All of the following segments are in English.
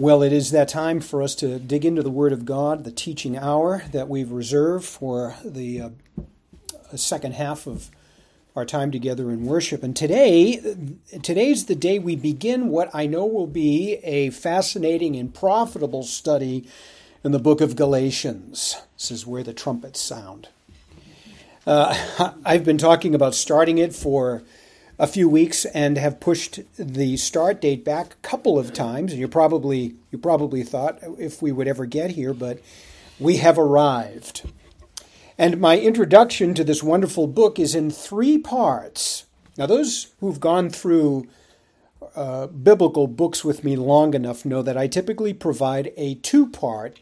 Well, it is that time for us to dig into the Word of God, the teaching hour that we've reserved for the uh, second half of our time together in worship. And today, today's the day we begin what I know will be a fascinating and profitable study in the book of Galatians. This is where the trumpets sound. Uh, I've been talking about starting it for a few weeks and have pushed the start date back a couple of times. And You probably you probably thought if we would ever get here, but we have arrived. And my introduction to this wonderful book is in three parts. Now, those who've gone through uh, biblical books with me long enough know that I typically provide a two part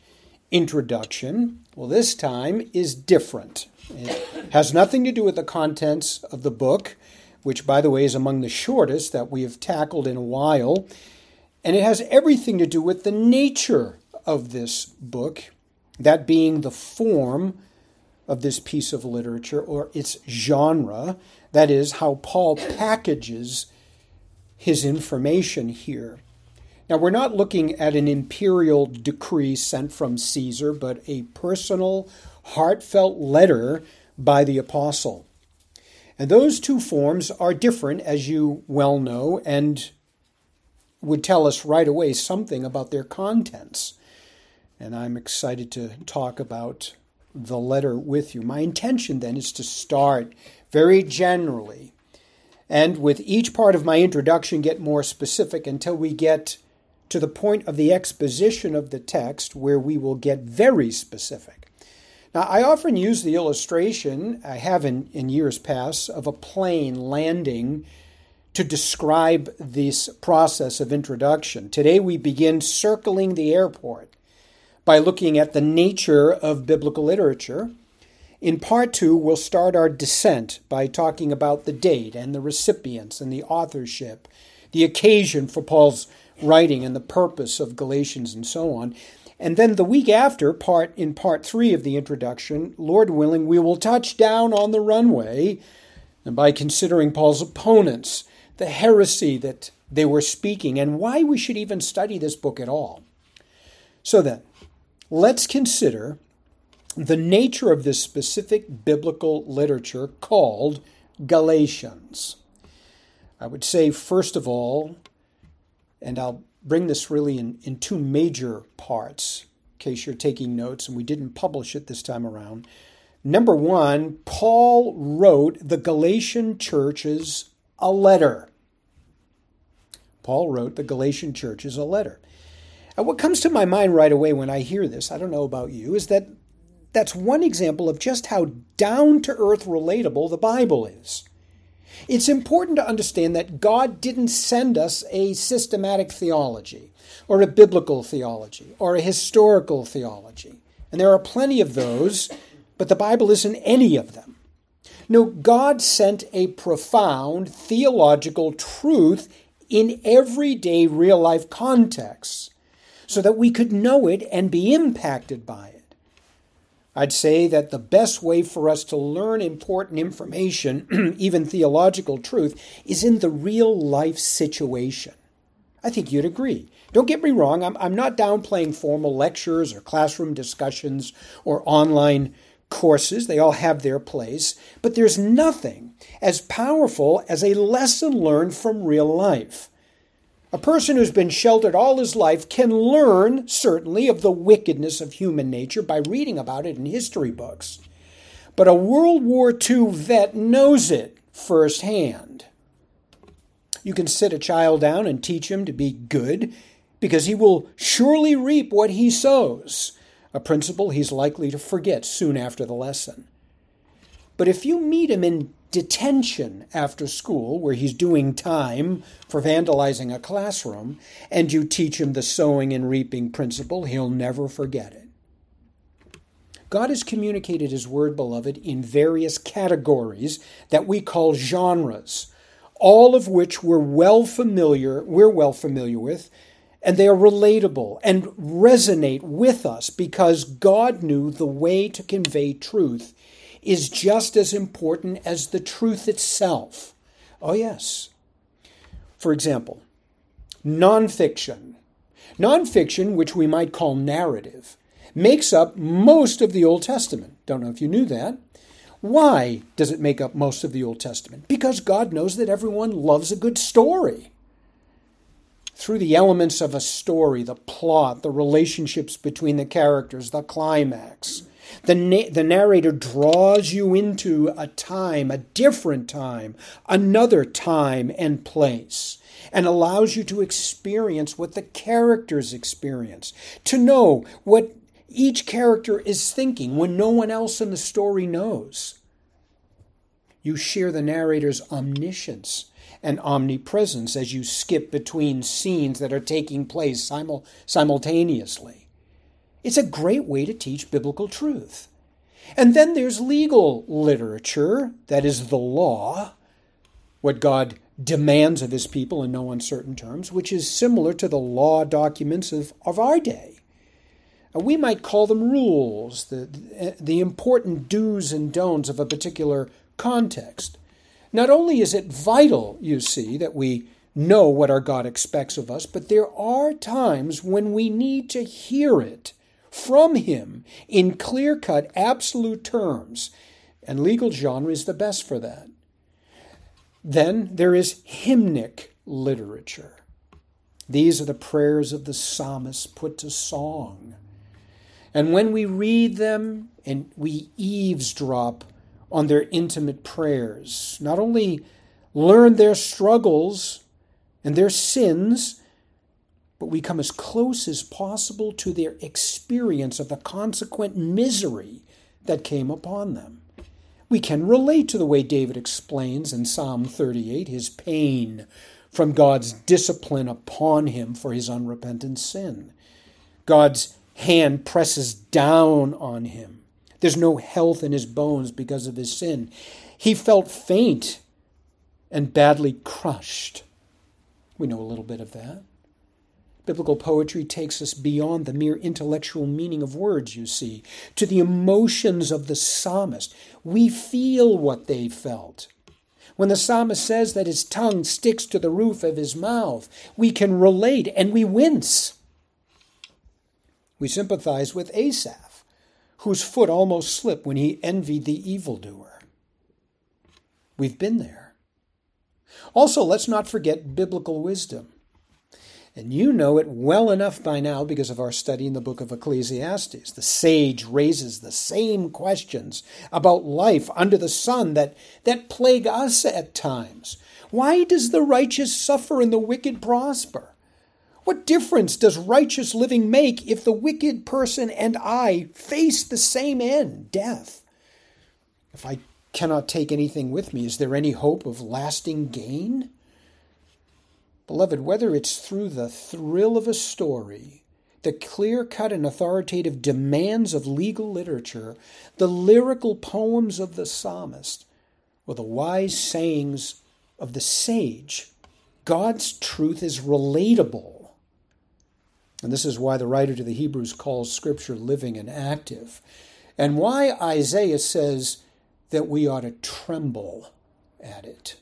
introduction. Well, this time is different. It has nothing to do with the contents of the book which, by the way, is among the shortest that we have tackled in a while. And it has everything to do with the nature of this book, that being the form of this piece of literature or its genre. That is, how Paul packages his information here. Now, we're not looking at an imperial decree sent from Caesar, but a personal, heartfelt letter by the apostle. And those two forms are different, as you well know, and would tell us right away something about their contents. And I'm excited to talk about the letter with you. My intention then is to start very generally and with each part of my introduction get more specific until we get to the point of the exposition of the text where we will get very specific. Now, I often use the illustration, I have in, in years past, of a plane landing to describe this process of introduction. Today, we begin circling the airport by looking at the nature of biblical literature. In part two, we'll start our descent by talking about the date and the recipients and the authorship, the occasion for Paul's writing and the purpose of Galatians and so on. And then the week after, part in part three of the introduction, Lord willing, we will touch down on the runway and by considering Paul's opponents, the heresy that they were speaking, and why we should even study this book at all. So then, let's consider the nature of this specific biblical literature called Galatians. I would say, first of all, and I'll bring this really in, in two major parts, in case you're taking notes, and we didn't publish it this time around. Number one, Paul wrote the Galatian churches a letter. Paul wrote the Galatian churches a letter. And what comes to my mind right away when I hear this, I don't know about you, is that that's one example of just how down to earth relatable the Bible is. It's important to understand that God didn't send us a systematic theology, or a biblical theology, or a historical theology. And there are plenty of those, but the Bible isn't any of them. No, God sent a profound theological truth in everyday real life contexts so that we could know it and be impacted by it. I'd say that the best way for us to learn important information, even theological truth, is in the real life situation. I think you'd agree. Don't get me wrong, I'm, I'm not downplaying formal lectures or classroom discussions or online courses. They all have their place. But there's nothing as powerful as a lesson learned from real life. A person who's been sheltered all his life can learn, certainly, of the wickedness of human nature by reading about it in history books. But a World War II vet knows it firsthand. You can sit a child down and teach him to be good because he will surely reap what he sows, a principle he's likely to forget soon after the lesson. But if you meet him in detention after school, where he's doing time for vandalizing a classroom, and you teach him the sowing and reaping principle, he'll never forget it. God has communicated His Word, beloved, in various categories that we call genres, all of which we're well familiar, we're well familiar with, and they are relatable and resonate with us because God knew the way to convey truth is just as important as the truth itself. Oh, yes. For example, nonfiction. Nonfiction, which we might call narrative, makes up most of the Old Testament. Don't know if you knew that. Why does it make up most of the Old Testament? Because God knows that everyone loves a good story. Through the elements of a story, the plot, the relationships between the characters, the climax, the, na- the narrator draws you into a time, a different time, another time and place, and allows you to experience what the characters experience, to know what each character is thinking when no one else in the story knows. You share the narrator's omniscience and omnipresence as you skip between scenes that are taking place simul- simultaneously. It's a great way to teach biblical truth. And then there's legal literature, that is the law, what God demands of his people in no uncertain terms, which is similar to the law documents of, of our day. Uh, we might call them rules, the, the important do's and don'ts of a particular context. Not only is it vital, you see, that we know what our God expects of us, but there are times when we need to hear it from Him in clear cut, absolute terms, and legal genre is the best for that. Then there is hymnic literature. These are the prayers of the psalmist put to song. And when we read them and we eavesdrop on their intimate prayers, not only learn their struggles and their sins, but we come as close as possible to their experience of the consequent misery that came upon them. We can relate to the way David explains in Psalm 38 his pain from God's discipline upon him for his unrepentant sin. God's hand presses down on him. There's no health in his bones because of his sin. He felt faint and badly crushed. We know a little bit of that. Biblical poetry takes us beyond the mere intellectual meaning of words, you see, to the emotions of the psalmist. We feel what they felt. When the psalmist says that his tongue sticks to the roof of his mouth, we can relate and we wince. We sympathize with Asaph, whose foot almost slipped when he envied the evildoer. We've been there. Also, let's not forget biblical wisdom. And you know it well enough by now because of our study in the book of Ecclesiastes. The sage raises the same questions about life under the sun that, that plague us at times. Why does the righteous suffer and the wicked prosper? What difference does righteous living make if the wicked person and I face the same end, death? If I cannot take anything with me, is there any hope of lasting gain? Beloved, whether it's through the thrill of a story, the clear cut and authoritative demands of legal literature, the lyrical poems of the psalmist, or the wise sayings of the sage, God's truth is relatable and this is why the writer to the Hebrews calls Scripture living and active, and why Isaiah says that we ought to tremble at it.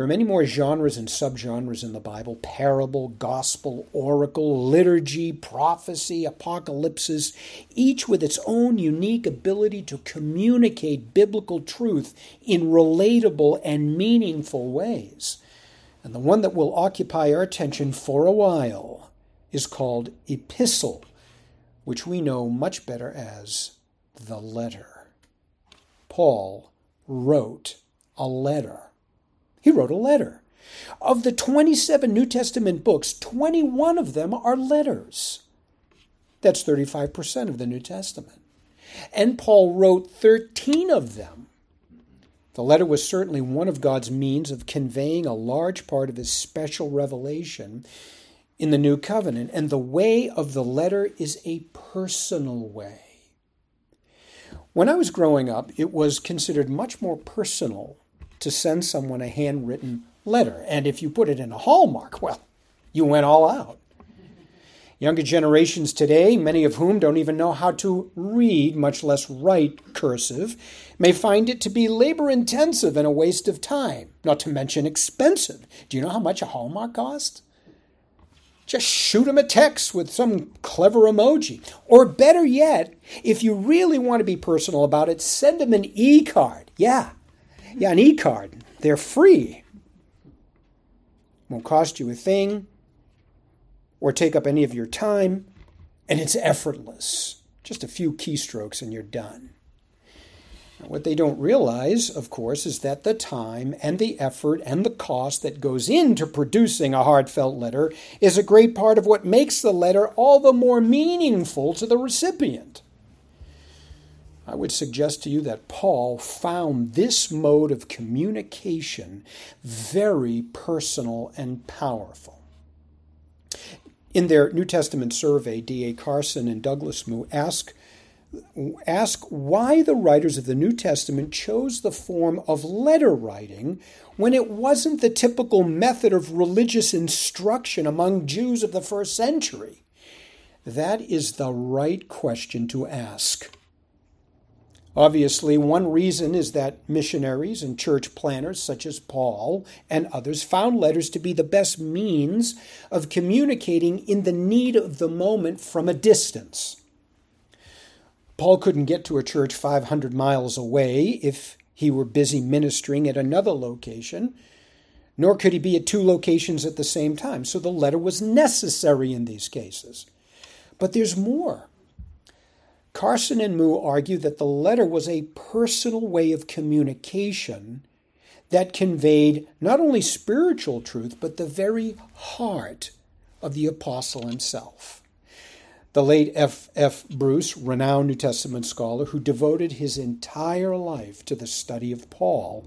There are many more genres and subgenres in the Bible parable, gospel, oracle, liturgy, prophecy, apocalypse, each with its own unique ability to communicate biblical truth in relatable and meaningful ways. And the one that will occupy our attention for a while is called epistle, which we know much better as the letter. Paul wrote a letter. He wrote a letter. Of the 27 New Testament books, 21 of them are letters. That's 35% of the New Testament. And Paul wrote 13 of them the letter was certainly one of God's means of conveying a large part of his special revelation in the new covenant. And the way of the letter is a personal way. When I was growing up, it was considered much more personal to send someone a handwritten letter. And if you put it in a hallmark, well, you went all out. Younger generations today, many of whom don't even know how to read, much less write cursive, may find it to be labor intensive and a waste of time, not to mention expensive. Do you know how much a Hallmark costs? just shoot them a text with some clever emoji. Or better yet, if you really want to be personal about it, send them an e card. Yeah, yeah, an e card. They're free. Won't cost you a thing or take up any of your time, and it's effortless. Just a few keystrokes and you're done. What they don't realize, of course, is that the time and the effort and the cost that goes into producing a heartfelt letter is a great part of what makes the letter all the more meaningful to the recipient. I would suggest to you that Paul found this mode of communication very personal and powerful. In their New Testament survey, D.A. Carson and Douglas Moo ask ask why the writers of the New Testament chose the form of letter writing when it wasn't the typical method of religious instruction among Jews of the first century. That is the right question to ask. Obviously, one reason is that missionaries and church planners such as Paul and others found letters to be the best means of communicating in the need of the moment from a distance. Paul couldn't get to a church 500 miles away if he were busy ministering at another location, nor could he be at two locations at the same time. So the letter was necessary in these cases. But there's more. Carson and Moo argue that the letter was a personal way of communication that conveyed not only spiritual truth, but the very heart of the apostle himself. The late F. F. Bruce, renowned New Testament scholar who devoted his entire life to the study of Paul,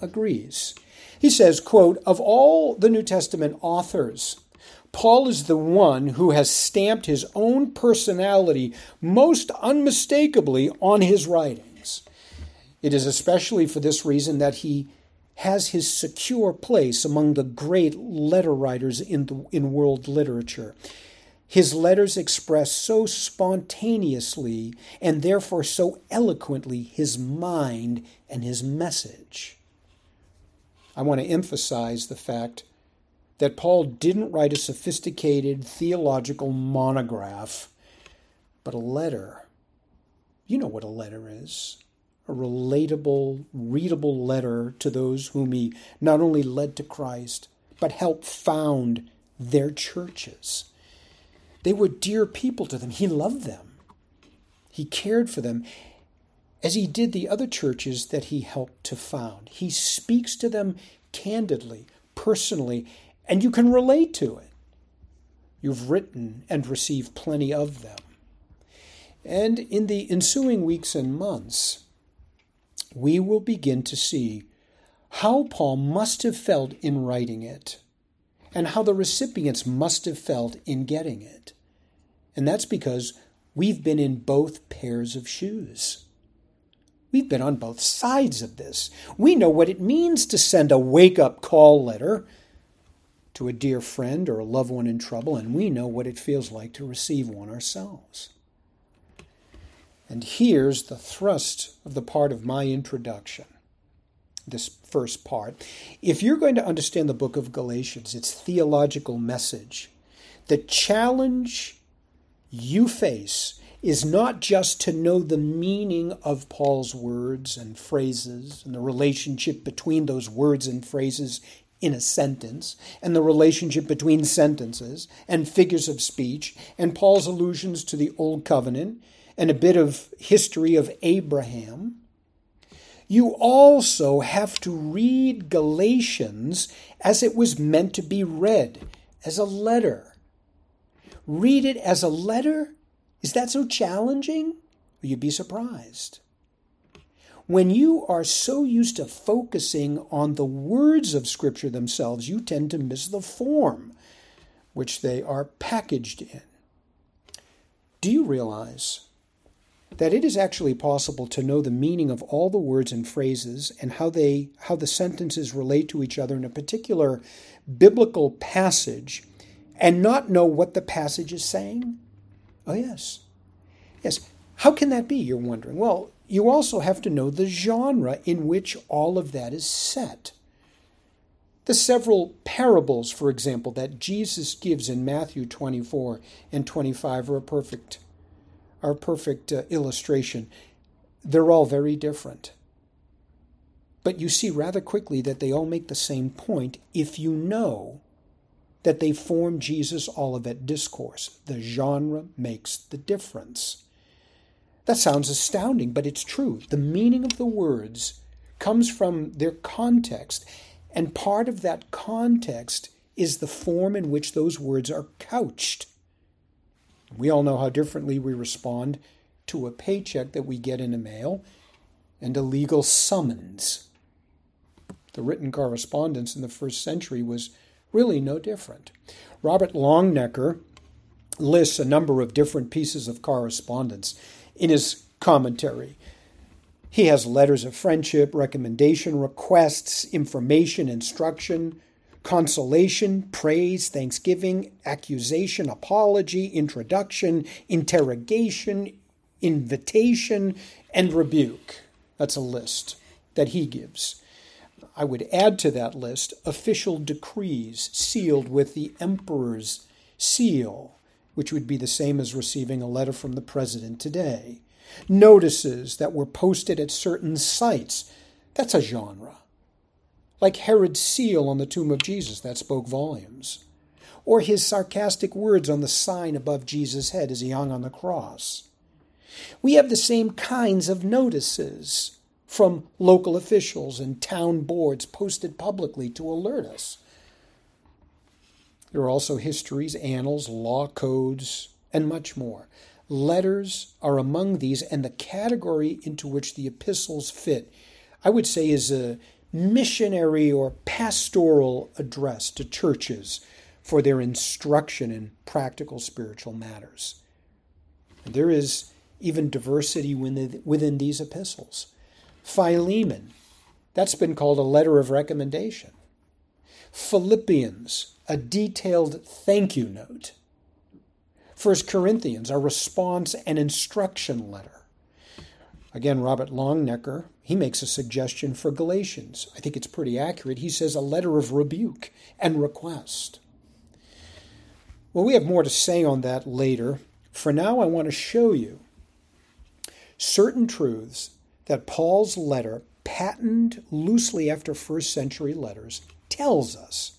agrees. He says, quote, Of all the New Testament authors, Paul is the one who has stamped his own personality most unmistakably on his writings. It is especially for this reason that he has his secure place among the great letter writers in, the, in world literature. His letters express so spontaneously and therefore so eloquently his mind and his message. I want to emphasize the fact that Paul didn't write a sophisticated theological monograph, but a letter. You know what a letter is a relatable, readable letter to those whom he not only led to Christ, but helped found their churches. They were dear people to them. He loved them. He cared for them as he did the other churches that he helped to found. He speaks to them candidly, personally, and you can relate to it. You've written and received plenty of them. And in the ensuing weeks and months, we will begin to see how Paul must have felt in writing it and how the recipients must have felt in getting it. And that's because we've been in both pairs of shoes. We've been on both sides of this. We know what it means to send a wake up call letter to a dear friend or a loved one in trouble, and we know what it feels like to receive one ourselves. And here's the thrust of the part of my introduction this first part. If you're going to understand the book of Galatians, its theological message, the challenge you face is not just to know the meaning of Paul's words and phrases and the relationship between those words and phrases in a sentence, and the relationship between sentences and figures of speech, and Paul's allusions to the Old Covenant, and a bit of history of Abraham you also have to read Galatians as it was meant to be read, as a letter. Read it as a letter? Is that so challenging? You'd be surprised. When you are so used to focusing on the words of Scripture themselves, you tend to miss the form which they are packaged in. Do you realize that it is actually possible to know the meaning of all the words and phrases and how they how the sentences relate to each other in a particular biblical passage and not know what the passage is saying? Oh yes. Yes. How can that be? You're wondering. Well, you also have to know the genre in which all of that is set. The several parables, for example, that Jesus gives in Matthew 24 and 25 are a perfect, are a perfect uh, illustration. They're all very different. But you see rather quickly that they all make the same point if you know that they form Jesus' Olivet discourse. The genre makes the difference. That sounds astounding, but it's true. The meaning of the words comes from their context, and part of that context is the form in which those words are couched. We all know how differently we respond to a paycheck that we get in the mail and a legal summons. The written correspondence in the first century was really no different. Robert Longenecker lists a number of different pieces of correspondence in his commentary. He has letters of friendship, recommendation, requests, information, instruction, consolation, praise, thanksgiving, accusation, apology, introduction, interrogation, invitation, and rebuke. That's a list that he gives. I would add to that list official decrees sealed with the emperor's seal, which would be the same as receiving a letter from the president today. Notices that were posted at certain sites. That's a genre. Like Herod's seal on the tomb of Jesus, that spoke volumes. Or his sarcastic words on the sign above Jesus' head as he hung on the cross. We have the same kinds of notices from local officials and town boards posted publicly to alert us. There are also histories, annals, law codes, and much more. Letters are among these, and the category into which the epistles fit, I would say, is a missionary or pastoral address to churches for their instruction in practical spiritual matters. There is even diversity within, these epistles. Philemon, that's been called a letter of recommendation. Philippians, a detailed thank you note. 1 Corinthians, a response and instruction letter. Again, Robert Longenecker, he makes a suggestion for Galatians. I think it's pretty accurate. He says a letter of rebuke and request. Well, we have more to say on that later. For now, I want to show you certain truths that Paul's letter, patterned loosely after first century letters, tells us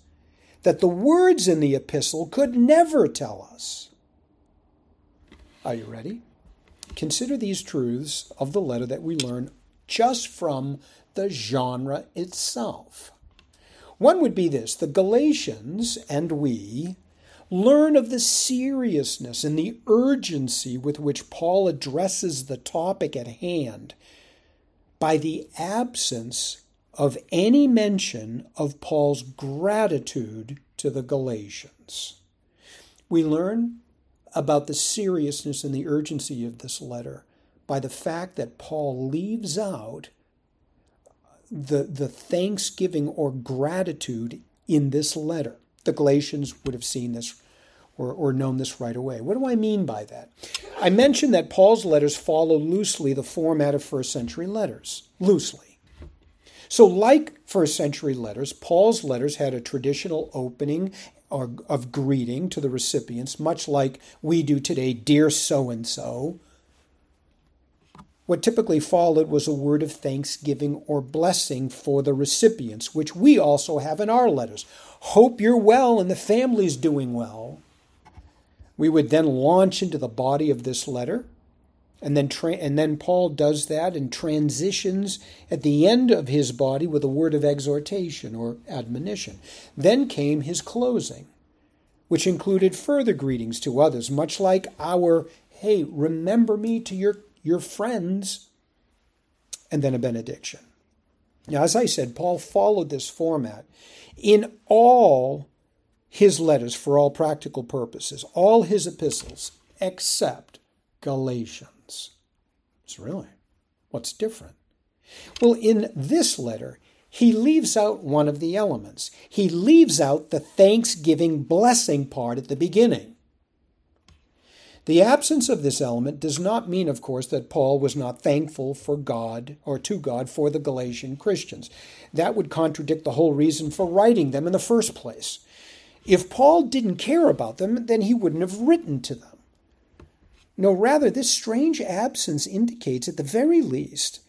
that the words in the epistle could never tell us. Are you ready? Consider these truths of the letter that we learn just from the genre itself. One would be this the Galatians and we learn of the seriousness and the urgency with which Paul addresses the topic at hand by the absence of any mention of Paul's gratitude to the Galatians. We learn about the seriousness and the urgency of this letter by the fact that Paul leaves out the, the thanksgiving or gratitude in this letter. The Galatians would have seen this or, or known this right away. What do I mean by that? I mentioned that Paul's letters follow loosely the format of first century letters, loosely. So, like first century letters, Paul's letters had a traditional opening of greeting to the recipients, much like we do today, dear so and so. What typically followed was a word of thanksgiving or blessing for the recipients, which we also have in our letters. Hope you're well and the family's doing well. We would then launch into the body of this letter. And then, tra- and then Paul does that and transitions at the end of his body with a word of exhortation or admonition. Then came his closing, which included further greetings to others, much like our, hey, remember me to your, your friends, and then a benediction. Now, as I said, Paul followed this format in all his letters for all practical purposes, all his epistles, except Galatians. It's really what's different? Well, in this letter, he leaves out one of the elements. He leaves out the thanksgiving blessing part at the beginning. The absence of this element does not mean, of course, that Paul was not thankful for God or to God for the Galatian Christians. That would contradict the whole reason for writing them in the first place. If Paul didn't care about them, then he wouldn't have written to them. No, rather, this strange absence indicates, at the very least,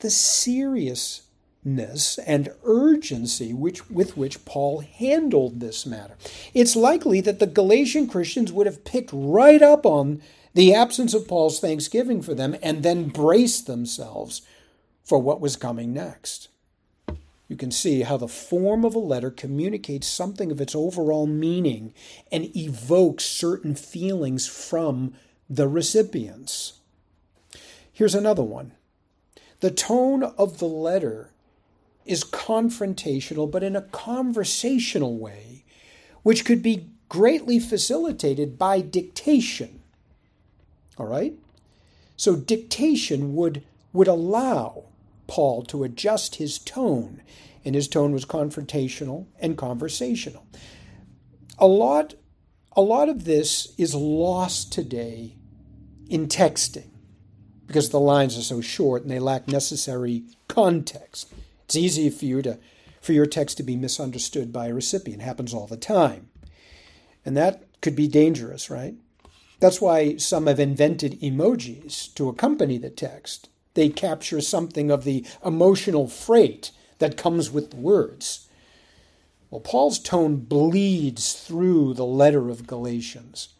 the seriousness and urgency which, with which Paul handled this matter. It's likely that the Galatian Christians would have picked right up on the absence of Paul's thanksgiving for them and then braced themselves for what was coming next. You can see how the form of a letter communicates something of its overall meaning and evokes certain feelings from the recipients. Here's another one. The tone of the letter is confrontational, but in a conversational way, which could be greatly facilitated by dictation. All right? So dictation would, would allow Paul to adjust his tone, and his tone was confrontational and conversational. A lot a lot of this is lost today in texting because the lines are so short and they lack necessary context. It's easy for you to for your text to be misunderstood by a recipient. It happens all the time. And that could be dangerous, right? That's why some have invented emojis to accompany the text. They capture something of the emotional freight that comes with the words. Well, Paul's tone bleeds through the letter of Galatians.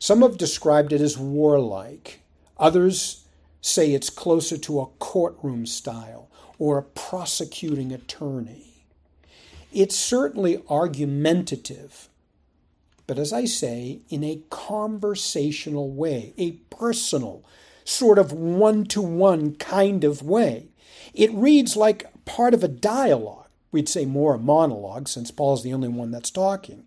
Some have described it as warlike, others say it's closer to a courtroom style or a prosecuting attorney. It's certainly argumentative, but as I say, in a conversational way, a personal, sort of one to one kind of way. It reads like part of a dialogue We'd say more a monologue since Paul's the only one that's talking.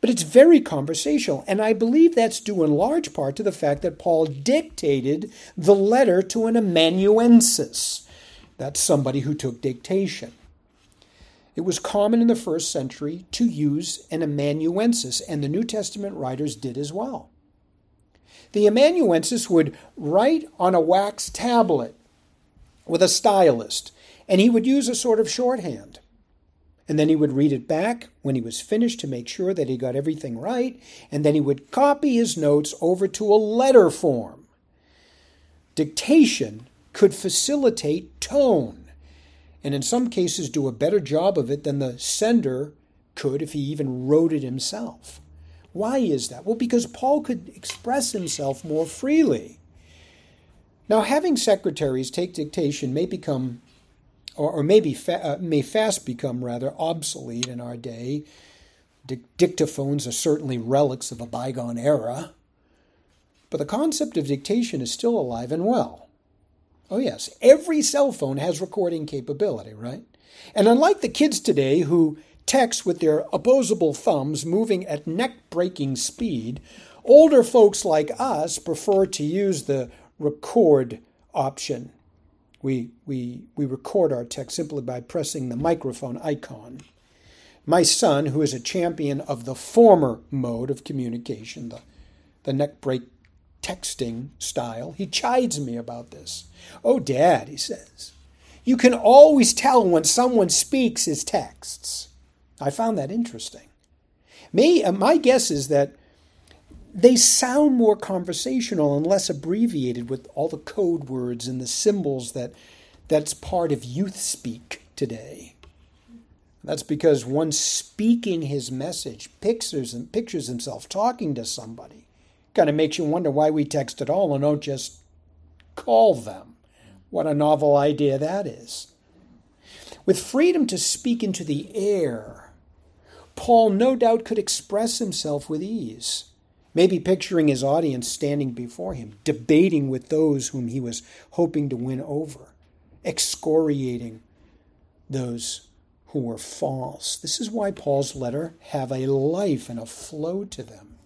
But it's very conversational, and I believe that's due in large part to the fact that Paul dictated the letter to an amanuensis. That's somebody who took dictation. It was common in the first century to use an amanuensis, and the New Testament writers did as well. The amanuensis would write on a wax tablet with a stylus, and he would use a sort of shorthand and then he would read it back when he was finished to make sure that he got everything right, and then he would copy his notes over to a letter form. Dictation could facilitate tone, and in some cases do a better job of it than the sender could if he even wrote it himself. Why is that? Well, because Paul could express himself more freely. Now, having secretaries take dictation may become or, or maybe fa- uh, may fast become rather obsolete in our day. dictaphones are certainly relics of a bygone era. But the concept of dictation is still alive and well. Oh, yes, every cell phone has recording capability, right? And unlike the kids today who text with their opposable thumbs moving at neck breaking speed, older folks like us prefer to use the record option we, we, we record our text simply by pressing the microphone icon. My son, who is a champion of the former mode of communication, the, the neck break texting style, he chides me about this. Oh, Dad, he says, you can always tell when someone speaks his texts. I found that interesting. Me, uh, my guess is that they sound more conversational and less abbreviated with all the code words and the symbols that that's part of youth speak today. That's because one speaking his message pictures and pictures himself talking to somebody. Kind of makes you wonder why we text at all and don't just call them. What a novel idea that is. With freedom to speak into the air, Paul no doubt could express himself with ease maybe picturing his audience standing before him, debating with those whom he was hoping to win over, excoriating those who were false. This is why Paul's letter have a life and a flow to them.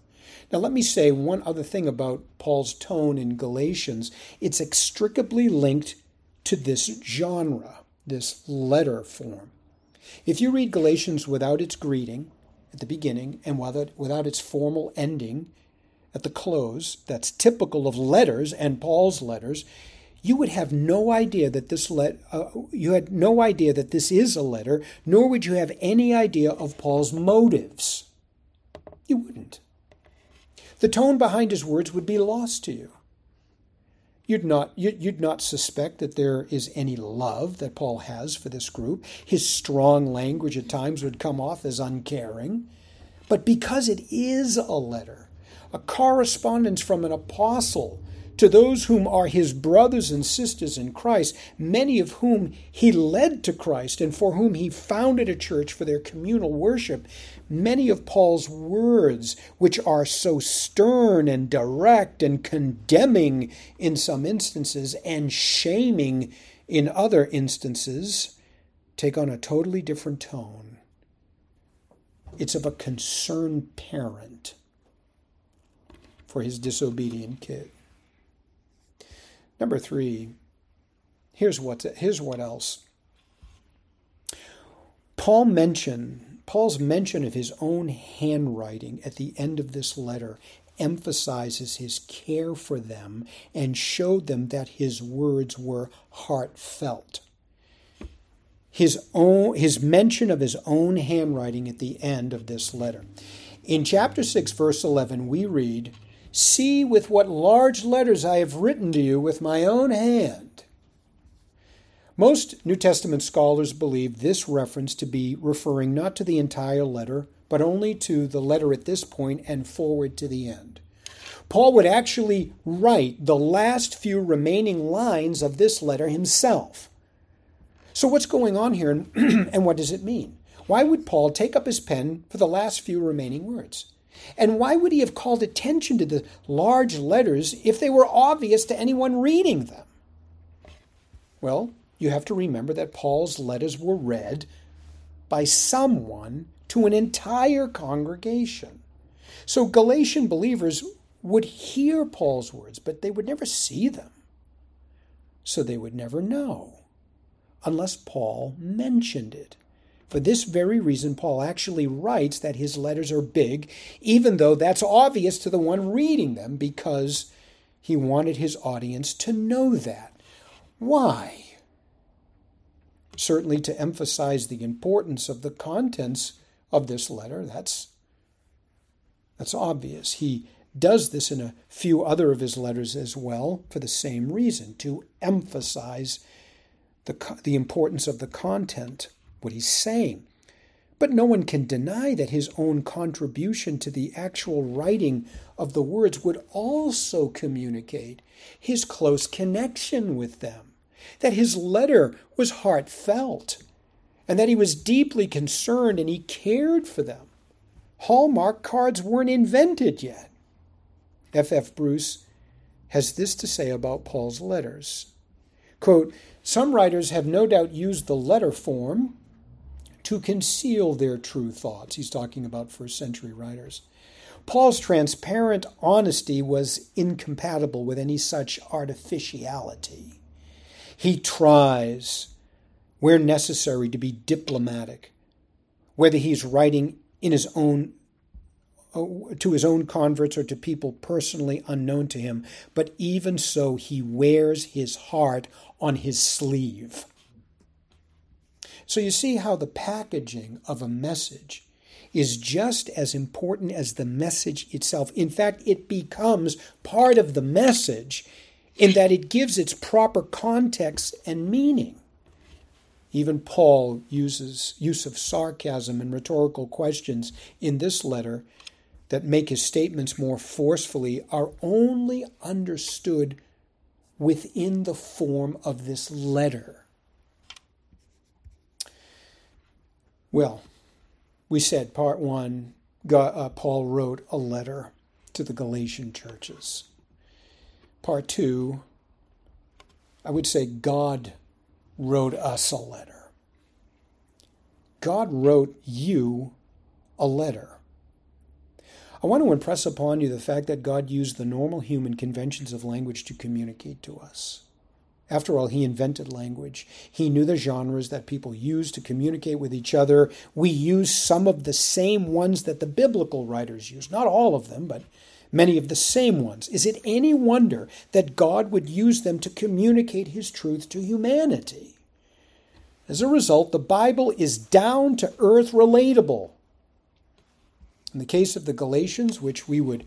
Now let me say one other thing about Paul's tone in Galatians. It's extricably linked to this genre, this letter form. If you read Galatians without its greeting, at the beginning and without, its formal ending at the close, that's typical of letters and Paul's letters, you would have no idea that this let uh, you had no idea that this is a letter, nor would you have any idea of Paul's motives. You wouldn't. The tone behind his words would be lost to you. You'd not, you'd not suspect that there is any love that Paul has for this group. His strong language at times would come off as uncaring. But because it is a letter, a correspondence from an apostle to those whom are his brothers and sisters in Christ, many of whom he led to Christ and for whom he founded a church for their communal worship, many of Paul's words, which are so stern and direct and condemning in some instances and shaming in other instances, take on a totally different tone. It's of a concerned parent for his disobedient kid. Number three, here's what here's what else. Paul mentioned Paul's mention of his own handwriting at the end of this letter emphasizes his care for them and showed them that his words were heartfelt. His own his mention of his own handwriting at the end of this letter. In chapter 6 verse 11 we read See with what large letters I have written to you with my own hand. Most New Testament scholars believe this reference to be referring not to the entire letter, but only to the letter at this point and forward to the end. Paul would actually write the last few remaining lines of this letter himself. So, what's going on here and what does it mean? Why would Paul take up his pen for the last few remaining words? And why would he have called attention to the large letters if they were obvious to anyone reading them? Well, you have to remember that Paul's letters were read by someone to an entire congregation. So Galatian believers would hear Paul's words, but they would never see them. So they would never know unless Paul mentioned it. For this very reason, Paul actually writes that his letters are big, even though that's obvious to the one reading them, because he wanted his audience to know that. Why? Certainly to emphasize the importance of the contents of this letter. That's, that's obvious. He does this in a few other of his letters as well for the same reason, to emphasize the, the importance of the content what he's saying. But no one can deny that his own contribution to the actual writing of the words would also communicate his close connection with them, that his letter was heartfelt, and that he was deeply concerned and he cared for them. Hallmark cards weren't invented yet. F. F. Bruce has this to say about Paul's letters. Quote, Some writers have no doubt used the letter form to conceal their true thoughts. He's talking about first century writers. Paul's transparent honesty was incompatible with any such artificiality. He tries, where necessary, to be diplomatic, whether he's writing in his own uh, to his own converts or to people personally unknown to him, but even so, he wears his heart on his sleeve. So you see how the packaging of a message is just as important as the message itself. In fact, it becomes part of the message in that it gives its proper context and meaning. Even Paul uses use of sarcasm and rhetorical questions in this letter that make his statements more forcefully are only understood within the form of this letter. Well, we said part one, God, uh, Paul wrote a letter to the Galatian churches. Part two, I would say God wrote us a letter. God wrote you a letter. I want to impress upon you the fact that God used the normal human conventions of language to communicate to us. After all, he invented language. He knew the genres that people use to communicate with each other. We use some of the same ones that the biblical writers used. Not all of them, but many of the same ones. Is it any wonder that God would use them to communicate his truth to humanity? As a result, the Bible is down to earth relatable. In the case of the Galatians, which we would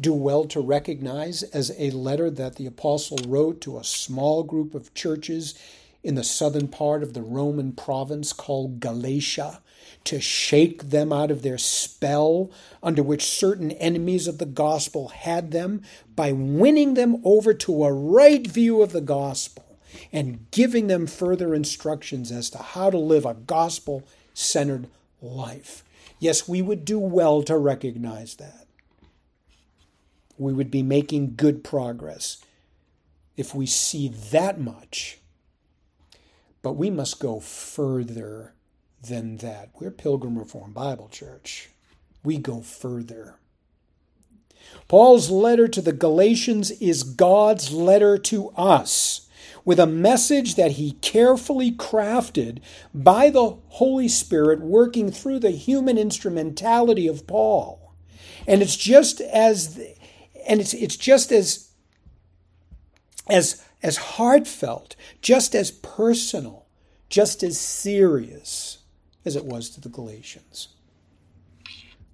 do well to recognize as a letter that the apostle wrote to a small group of churches in the southern part of the Roman province called Galatia to shake them out of their spell under which certain enemies of the gospel had them by winning them over to a right view of the gospel and giving them further instructions as to how to live a gospel centered life. Yes, we would do well to recognize that. We would be making good progress if we see that much. But we must go further than that. We're Pilgrim Reformed Bible Church. We go further. Paul's letter to the Galatians is God's letter to us with a message that he carefully crafted by the Holy Spirit working through the human instrumentality of Paul. And it's just as and it's it's just as as as heartfelt, just as personal, just as serious as it was to the Galatians.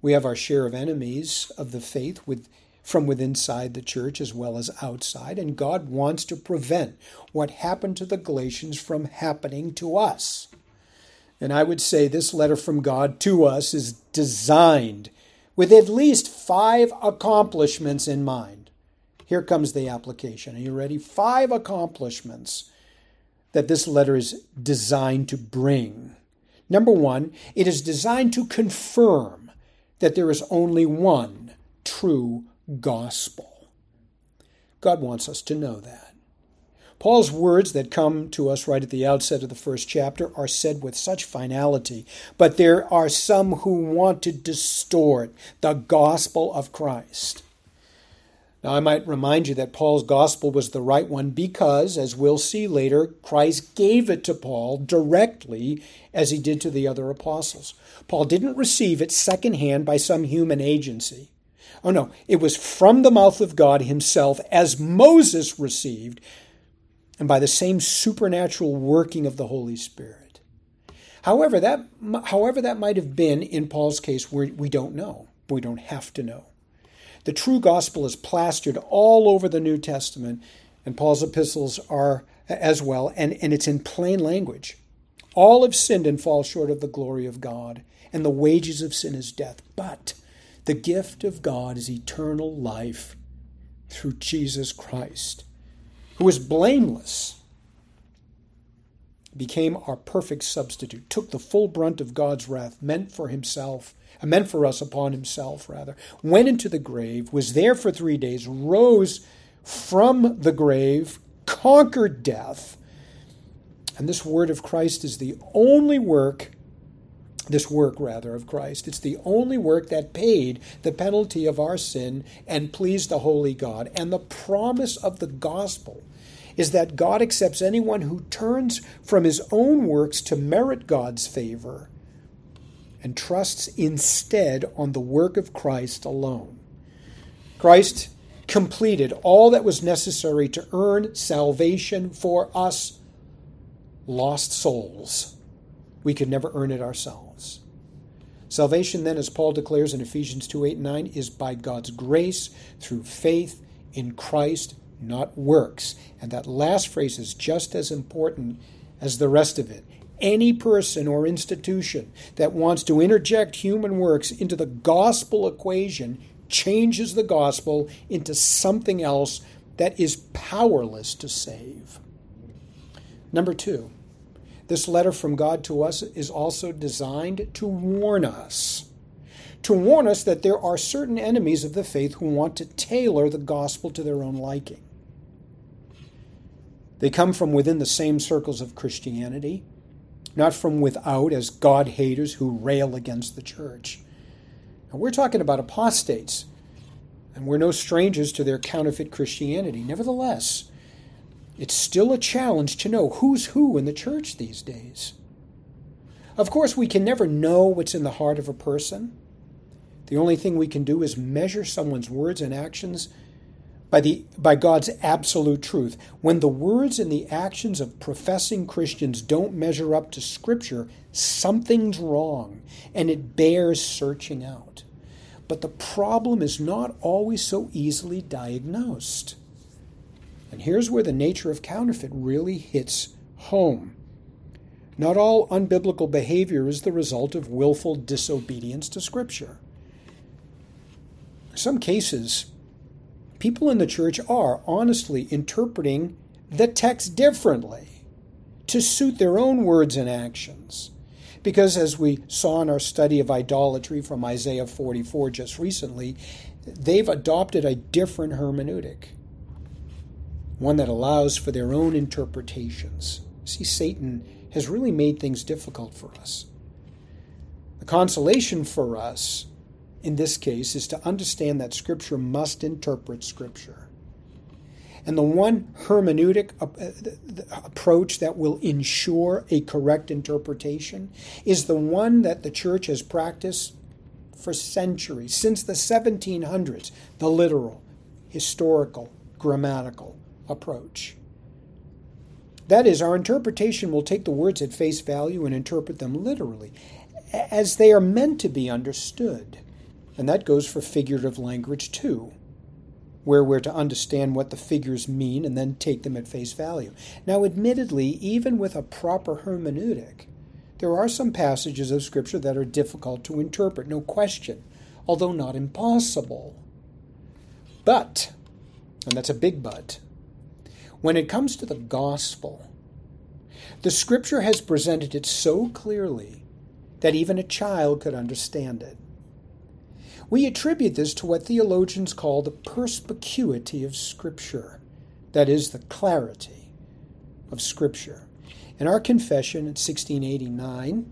We have our share of enemies of the faith with from within inside the church as well as outside, and God wants to prevent what happened to the Galatians from happening to us. And I would say this letter from God to us is designed with at least five accomplishments in mind. Here comes the application. Are you ready? Five accomplishments that this letter is designed to bring. Number one, it is designed to confirm that there is only one true gospel. God wants us to know that. Paul's words that come to us right at the outset of the first chapter are said with such finality, but there are some who want to distort the gospel of Christ. Now, I might remind you that Paul's gospel was the right one because, as we'll see later, Christ gave it to Paul directly as he did to the other apostles. Paul didn't receive it secondhand by some human agency. Oh no, it was from the mouth of God himself as Moses received, and by the same supernatural working of the Holy Spirit. However, that, however that might have been in Paul's case, we we don't know. We don't have to know. The true gospel is plastered all over the New Testament, and Paul's epistles are as well, and, and it's in plain language. All have sinned and fall short of the glory of God, and the wages of sin is death. But the gift of God is eternal life through Jesus Christ, who is blameless, became our perfect substitute, took the full brunt of God's wrath meant for himself, meant for us upon himself, rather, went into the grave, was there for three days, rose from the grave, conquered death. And this word of Christ is the only work this work rather of Christ. It's the only work that paid the penalty of our sin and pleased the holy God. And the promise of the gospel is that God accepts anyone who turns from his own works to merit God's favor and trusts instead on the work of Christ alone. Christ completed all that was necessary to earn salvation for us lost souls. We could never earn it ourselves. Salvation, then, as Paul declares in Ephesians 2 8 and 9, is by God's grace through faith in Christ, not works. And that last phrase is just as important as the rest of it. Any person or institution that wants to interject human works into the gospel equation changes the gospel into something else that is powerless to save. Number two, this letter from God to us is also designed to warn us. To warn us that there are certain enemies of the faith who want to tailor the gospel to their own liking. They come from within the same circles of Christianity, not from without as God haters who rail against the church. We're talking about apostates, and we're no strangers to their counterfeit Christianity. Nevertheless, it's still a challenge to know who's who in the church these days. Of course, we can never know what's in the heart of a person. The only thing we can do is measure someone's words and actions by, the, by God's absolute truth. When the words and the actions of professing Christians don't measure up to Scripture, something's wrong, and it bears searching out. But the problem is not always so easily diagnosed. And here's where the nature of counterfeit really hits home. Not all unbiblical behavior is the result of willful disobedience to Scripture. In some cases, people in the church are honestly interpreting the text differently to suit their own words and actions. Because as we saw in our study of idolatry from Isaiah 44 just recently, they've adopted a different hermeneutic, one that allows for their own interpretations. See, Satan has really made things difficult for us. The consolation for us in this case is to understand that Scripture must interpret Scripture. And the one hermeneutic uh, approach that will ensure a correct interpretation is the one that the church has practiced for centuries, since the 1700s, the literal, historical, grammatical approach. That is, our interpretation will take the words at face value and interpret them literally, as they are meant to be understood. And that goes for figurative language too, where we're to understand what the figures mean and then take them at face value. Now, admittedly, even with a proper hermeneutic, there are some passages of Scripture that are difficult to interpret, no question, although not impossible. But, and that's a big but, when it comes to the gospel, the Scripture has presented it so clearly that even a child could understand it. We attribute this to what theologians call the perspicuity of Scripture, that is, the clarity of Scripture. In our confession in 1689,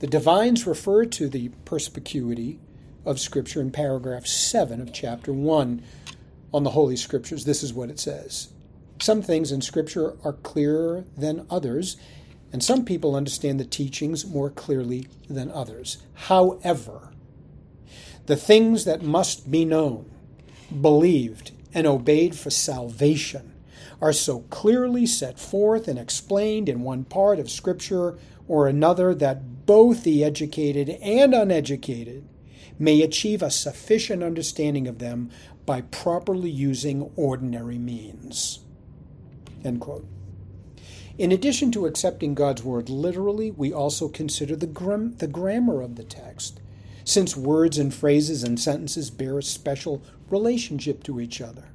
the divines refer to the perspicuity of Scripture in paragraph 7 of chapter 1 on the Holy Scriptures. This is what it says Some things in Scripture are clearer than others, and some people understand the teachings more clearly than others. However, the things that must be known, believed, and obeyed for salvation are so clearly set forth and explained in one part of Scripture or another that both the educated and uneducated may achieve a sufficient understanding of them by properly using ordinary means. In addition to accepting God's word literally, we also consider the, gram- the grammar of the text since words and phrases and sentences bear a special relationship to each other,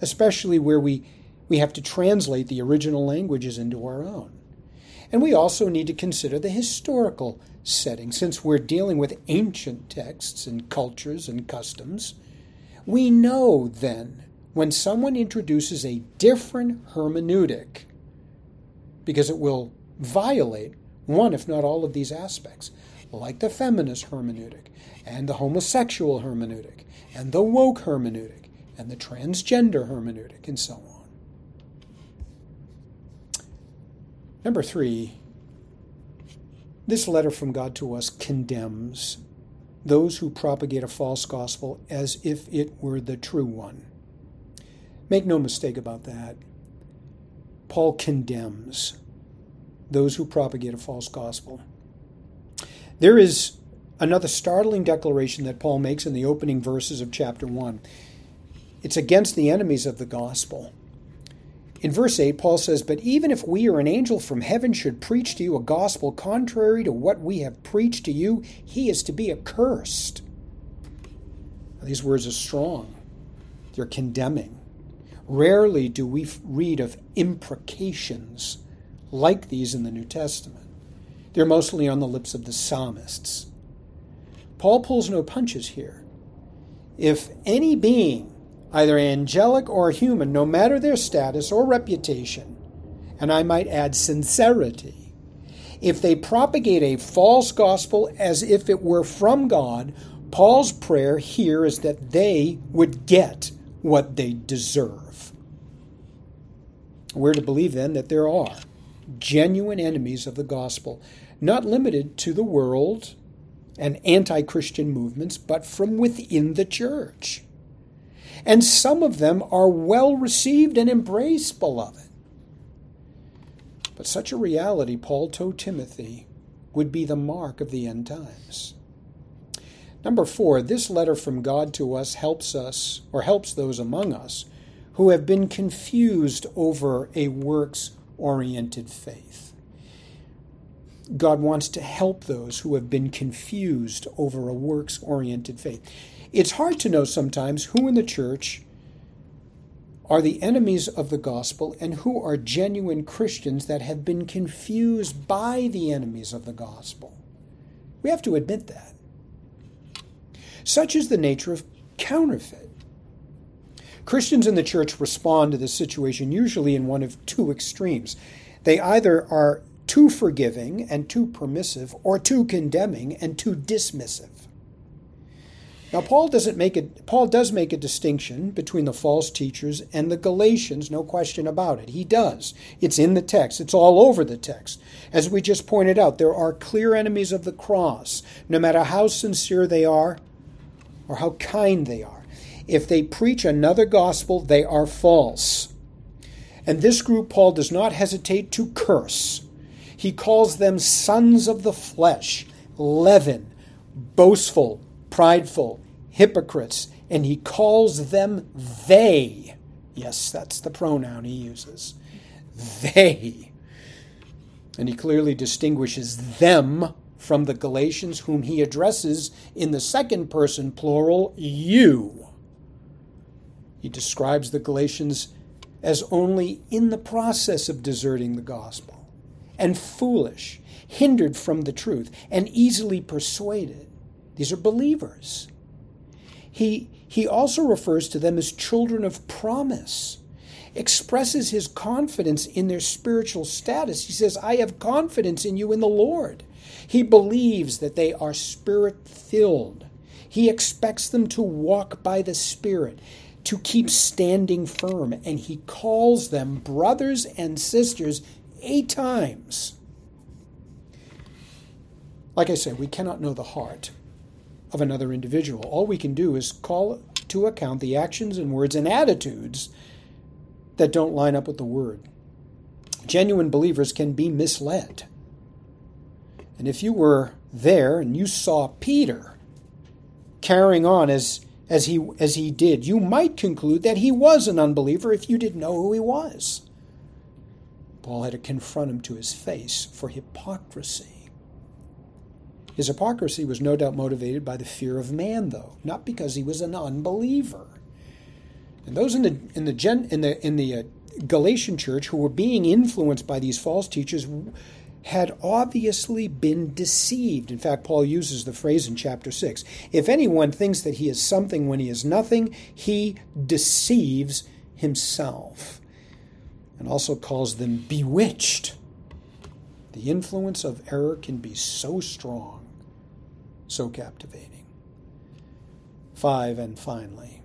especially where we, we have to translate the original languages into our own. And we also need to consider the historical setting, since we're dealing with ancient texts and cultures and customs. We know then when someone introduces a different hermeneutic, because it will violate one, if not all, of these aspects like the feminist hermeneutic, and the homosexual hermeneutic, and the woke hermeneutic, and the transgender hermeneutic, and so on. Number three, this letter from God to us condemns those who propagate a false gospel as if it were the true one. Make no mistake about that. Paul condemns those who propagate a false gospel. There is another startling declaration that Paul makes in the opening verses of chapter 1. It's against the enemies of the gospel. In verse 8, Paul says, But even if we or an angel from heaven should preach to you a gospel contrary to what we have preached to you, he is to be accursed. Now, these words are strong, they're condemning. Rarely do we read of imprecations like these in the New Testament. They're mostly on the lips of the psalmists. Paul pulls no punches here. If any being, either angelic or human, no matter their status or reputation, and I might add sincerity, if they propagate a false gospel as if it were from God, Paul's prayer here is that they would get what they deserve. We're to believe then that there are genuine enemies of the gospel, not limited to the world and anti Christian movements, but from within the church. And some of them are well received and embraced, beloved. But such a reality, Paul told Timothy, would be the mark of the end times. Number four, this letter from God to us helps us, or helps those among us, who have been confused over a works oriented faith. God wants to help those who have been confused over a works oriented faith. It's hard to know sometimes who in the church are the enemies of the gospel and who are genuine Christians that have been confused by the enemies of the gospel. We have to admit that. Such is the nature of counterfeit. Christians in the church respond to this situation usually in one of two extremes. They either are too forgiving and too permissive, or too condemning and too dismissive. Now Paul doesn't make it Paul does make a distinction between the false teachers and the Galatians, no question about it. He does. It's in the text. It's all over the text. As we just pointed out, there are clear enemies of the cross, no matter how sincere they are or how kind they are. If they preach another gospel, they are false. And this group Paul does not hesitate to curse. He calls them sons of the flesh, leaven, boastful, prideful, hypocrites, and he calls them they. Yes, that's the pronoun he uses. They. And he clearly distinguishes them from the Galatians, whom he addresses in the second person plural, you. He describes the Galatians as only in the process of deserting the gospel, and foolish, hindered from the truth, and easily persuaded. These are believers. He, he also refers to them as children of promise, expresses his confidence in their spiritual status. He says, I have confidence in you in the Lord. He believes that they are spirit filled. He expects them to walk by the Spirit, to keep standing firm, and he calls them brothers and sisters eight times. Like I said, we cannot know the heart of another individual. All we can do is call to account the actions and words and attitudes that don't line up with the word. Genuine believers can be misled. And if you were there and you saw Peter carrying on as as he as he did, you might conclude that he was an unbeliever if you didn't know who he was. Paul had to confront him to his face for hypocrisy. His hypocrisy was no doubt motivated by the fear of man, though, not because he was an unbeliever. And those in the in the gen, in the in the uh, Galatian church who were being influenced by these false teachers had obviously been deceived. In fact, Paul uses the phrase in chapter 6 If anyone thinks that he is something when he is nothing, he deceives himself. And also calls them bewitched. The influence of error can be so strong so captivating. Five, and finally,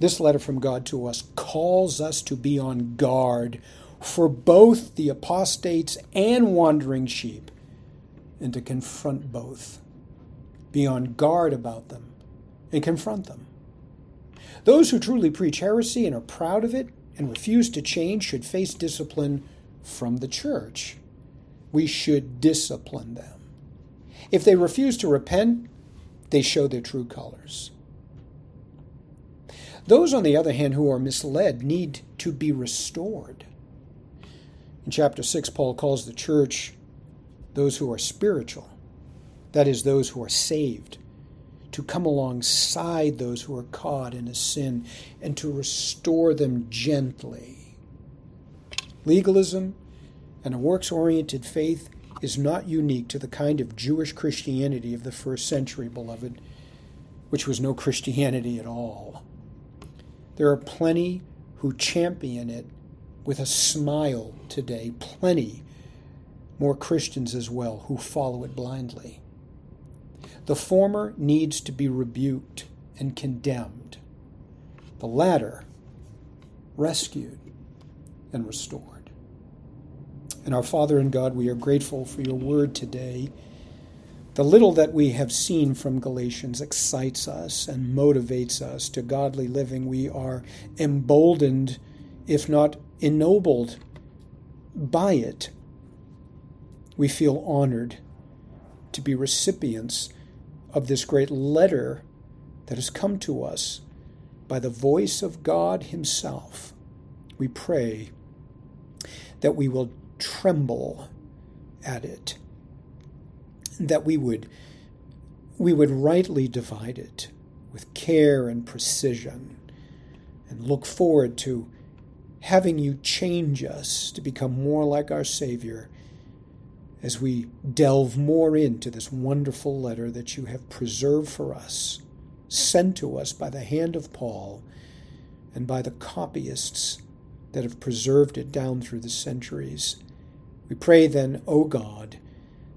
this letter from God to us calls us to be on guard for both the apostates and wandering sheep and to confront both. Be on guard about them and confront them. Those who truly preach heresy and are proud of it and refuse to change should face discipline from the church. We should discipline them. If they refuse to repent, they show their true colors. Those, on the other hand, who are misled need to be restored. In chapter 6, Paul calls the church those who are spiritual, that is, those who are saved, to come alongside those who are caught in a sin and to restore them gently. Legalism and a works oriented faith is not unique to the kind of Jewish Christianity of the first century, beloved, which was no Christianity at all. There are plenty who champion it with a smile today, plenty more Christians as well who follow it blindly. The former needs to be rebuked and condemned, the latter rescued and restored. And our Father and God, we are grateful for your word today. The little that we have seen from Galatians excites us and motivates us to godly living. We are emboldened, if not ennobled, by it. We feel honored to be recipients of this great letter that has come to us by the voice of God Himself. We pray that we will tremble at it that we would we would rightly divide it with care and precision and look forward to having you change us to become more like our Savior as we delve more into this wonderful letter that you have preserved for us, sent to us by the hand of Paul and by the copyists that have preserved it down through the centuries. We pray then, O God,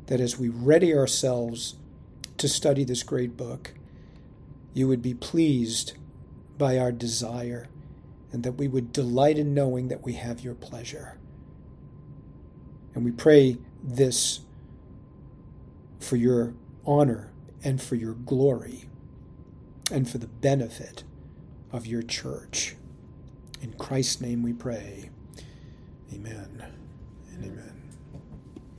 that as we ready ourselves to study this great book, you would be pleased by our desire and that we would delight in knowing that we have your pleasure. And we pray this for your honor and for your glory and for the benefit of your church. In Christ's name we pray. Amen and amen.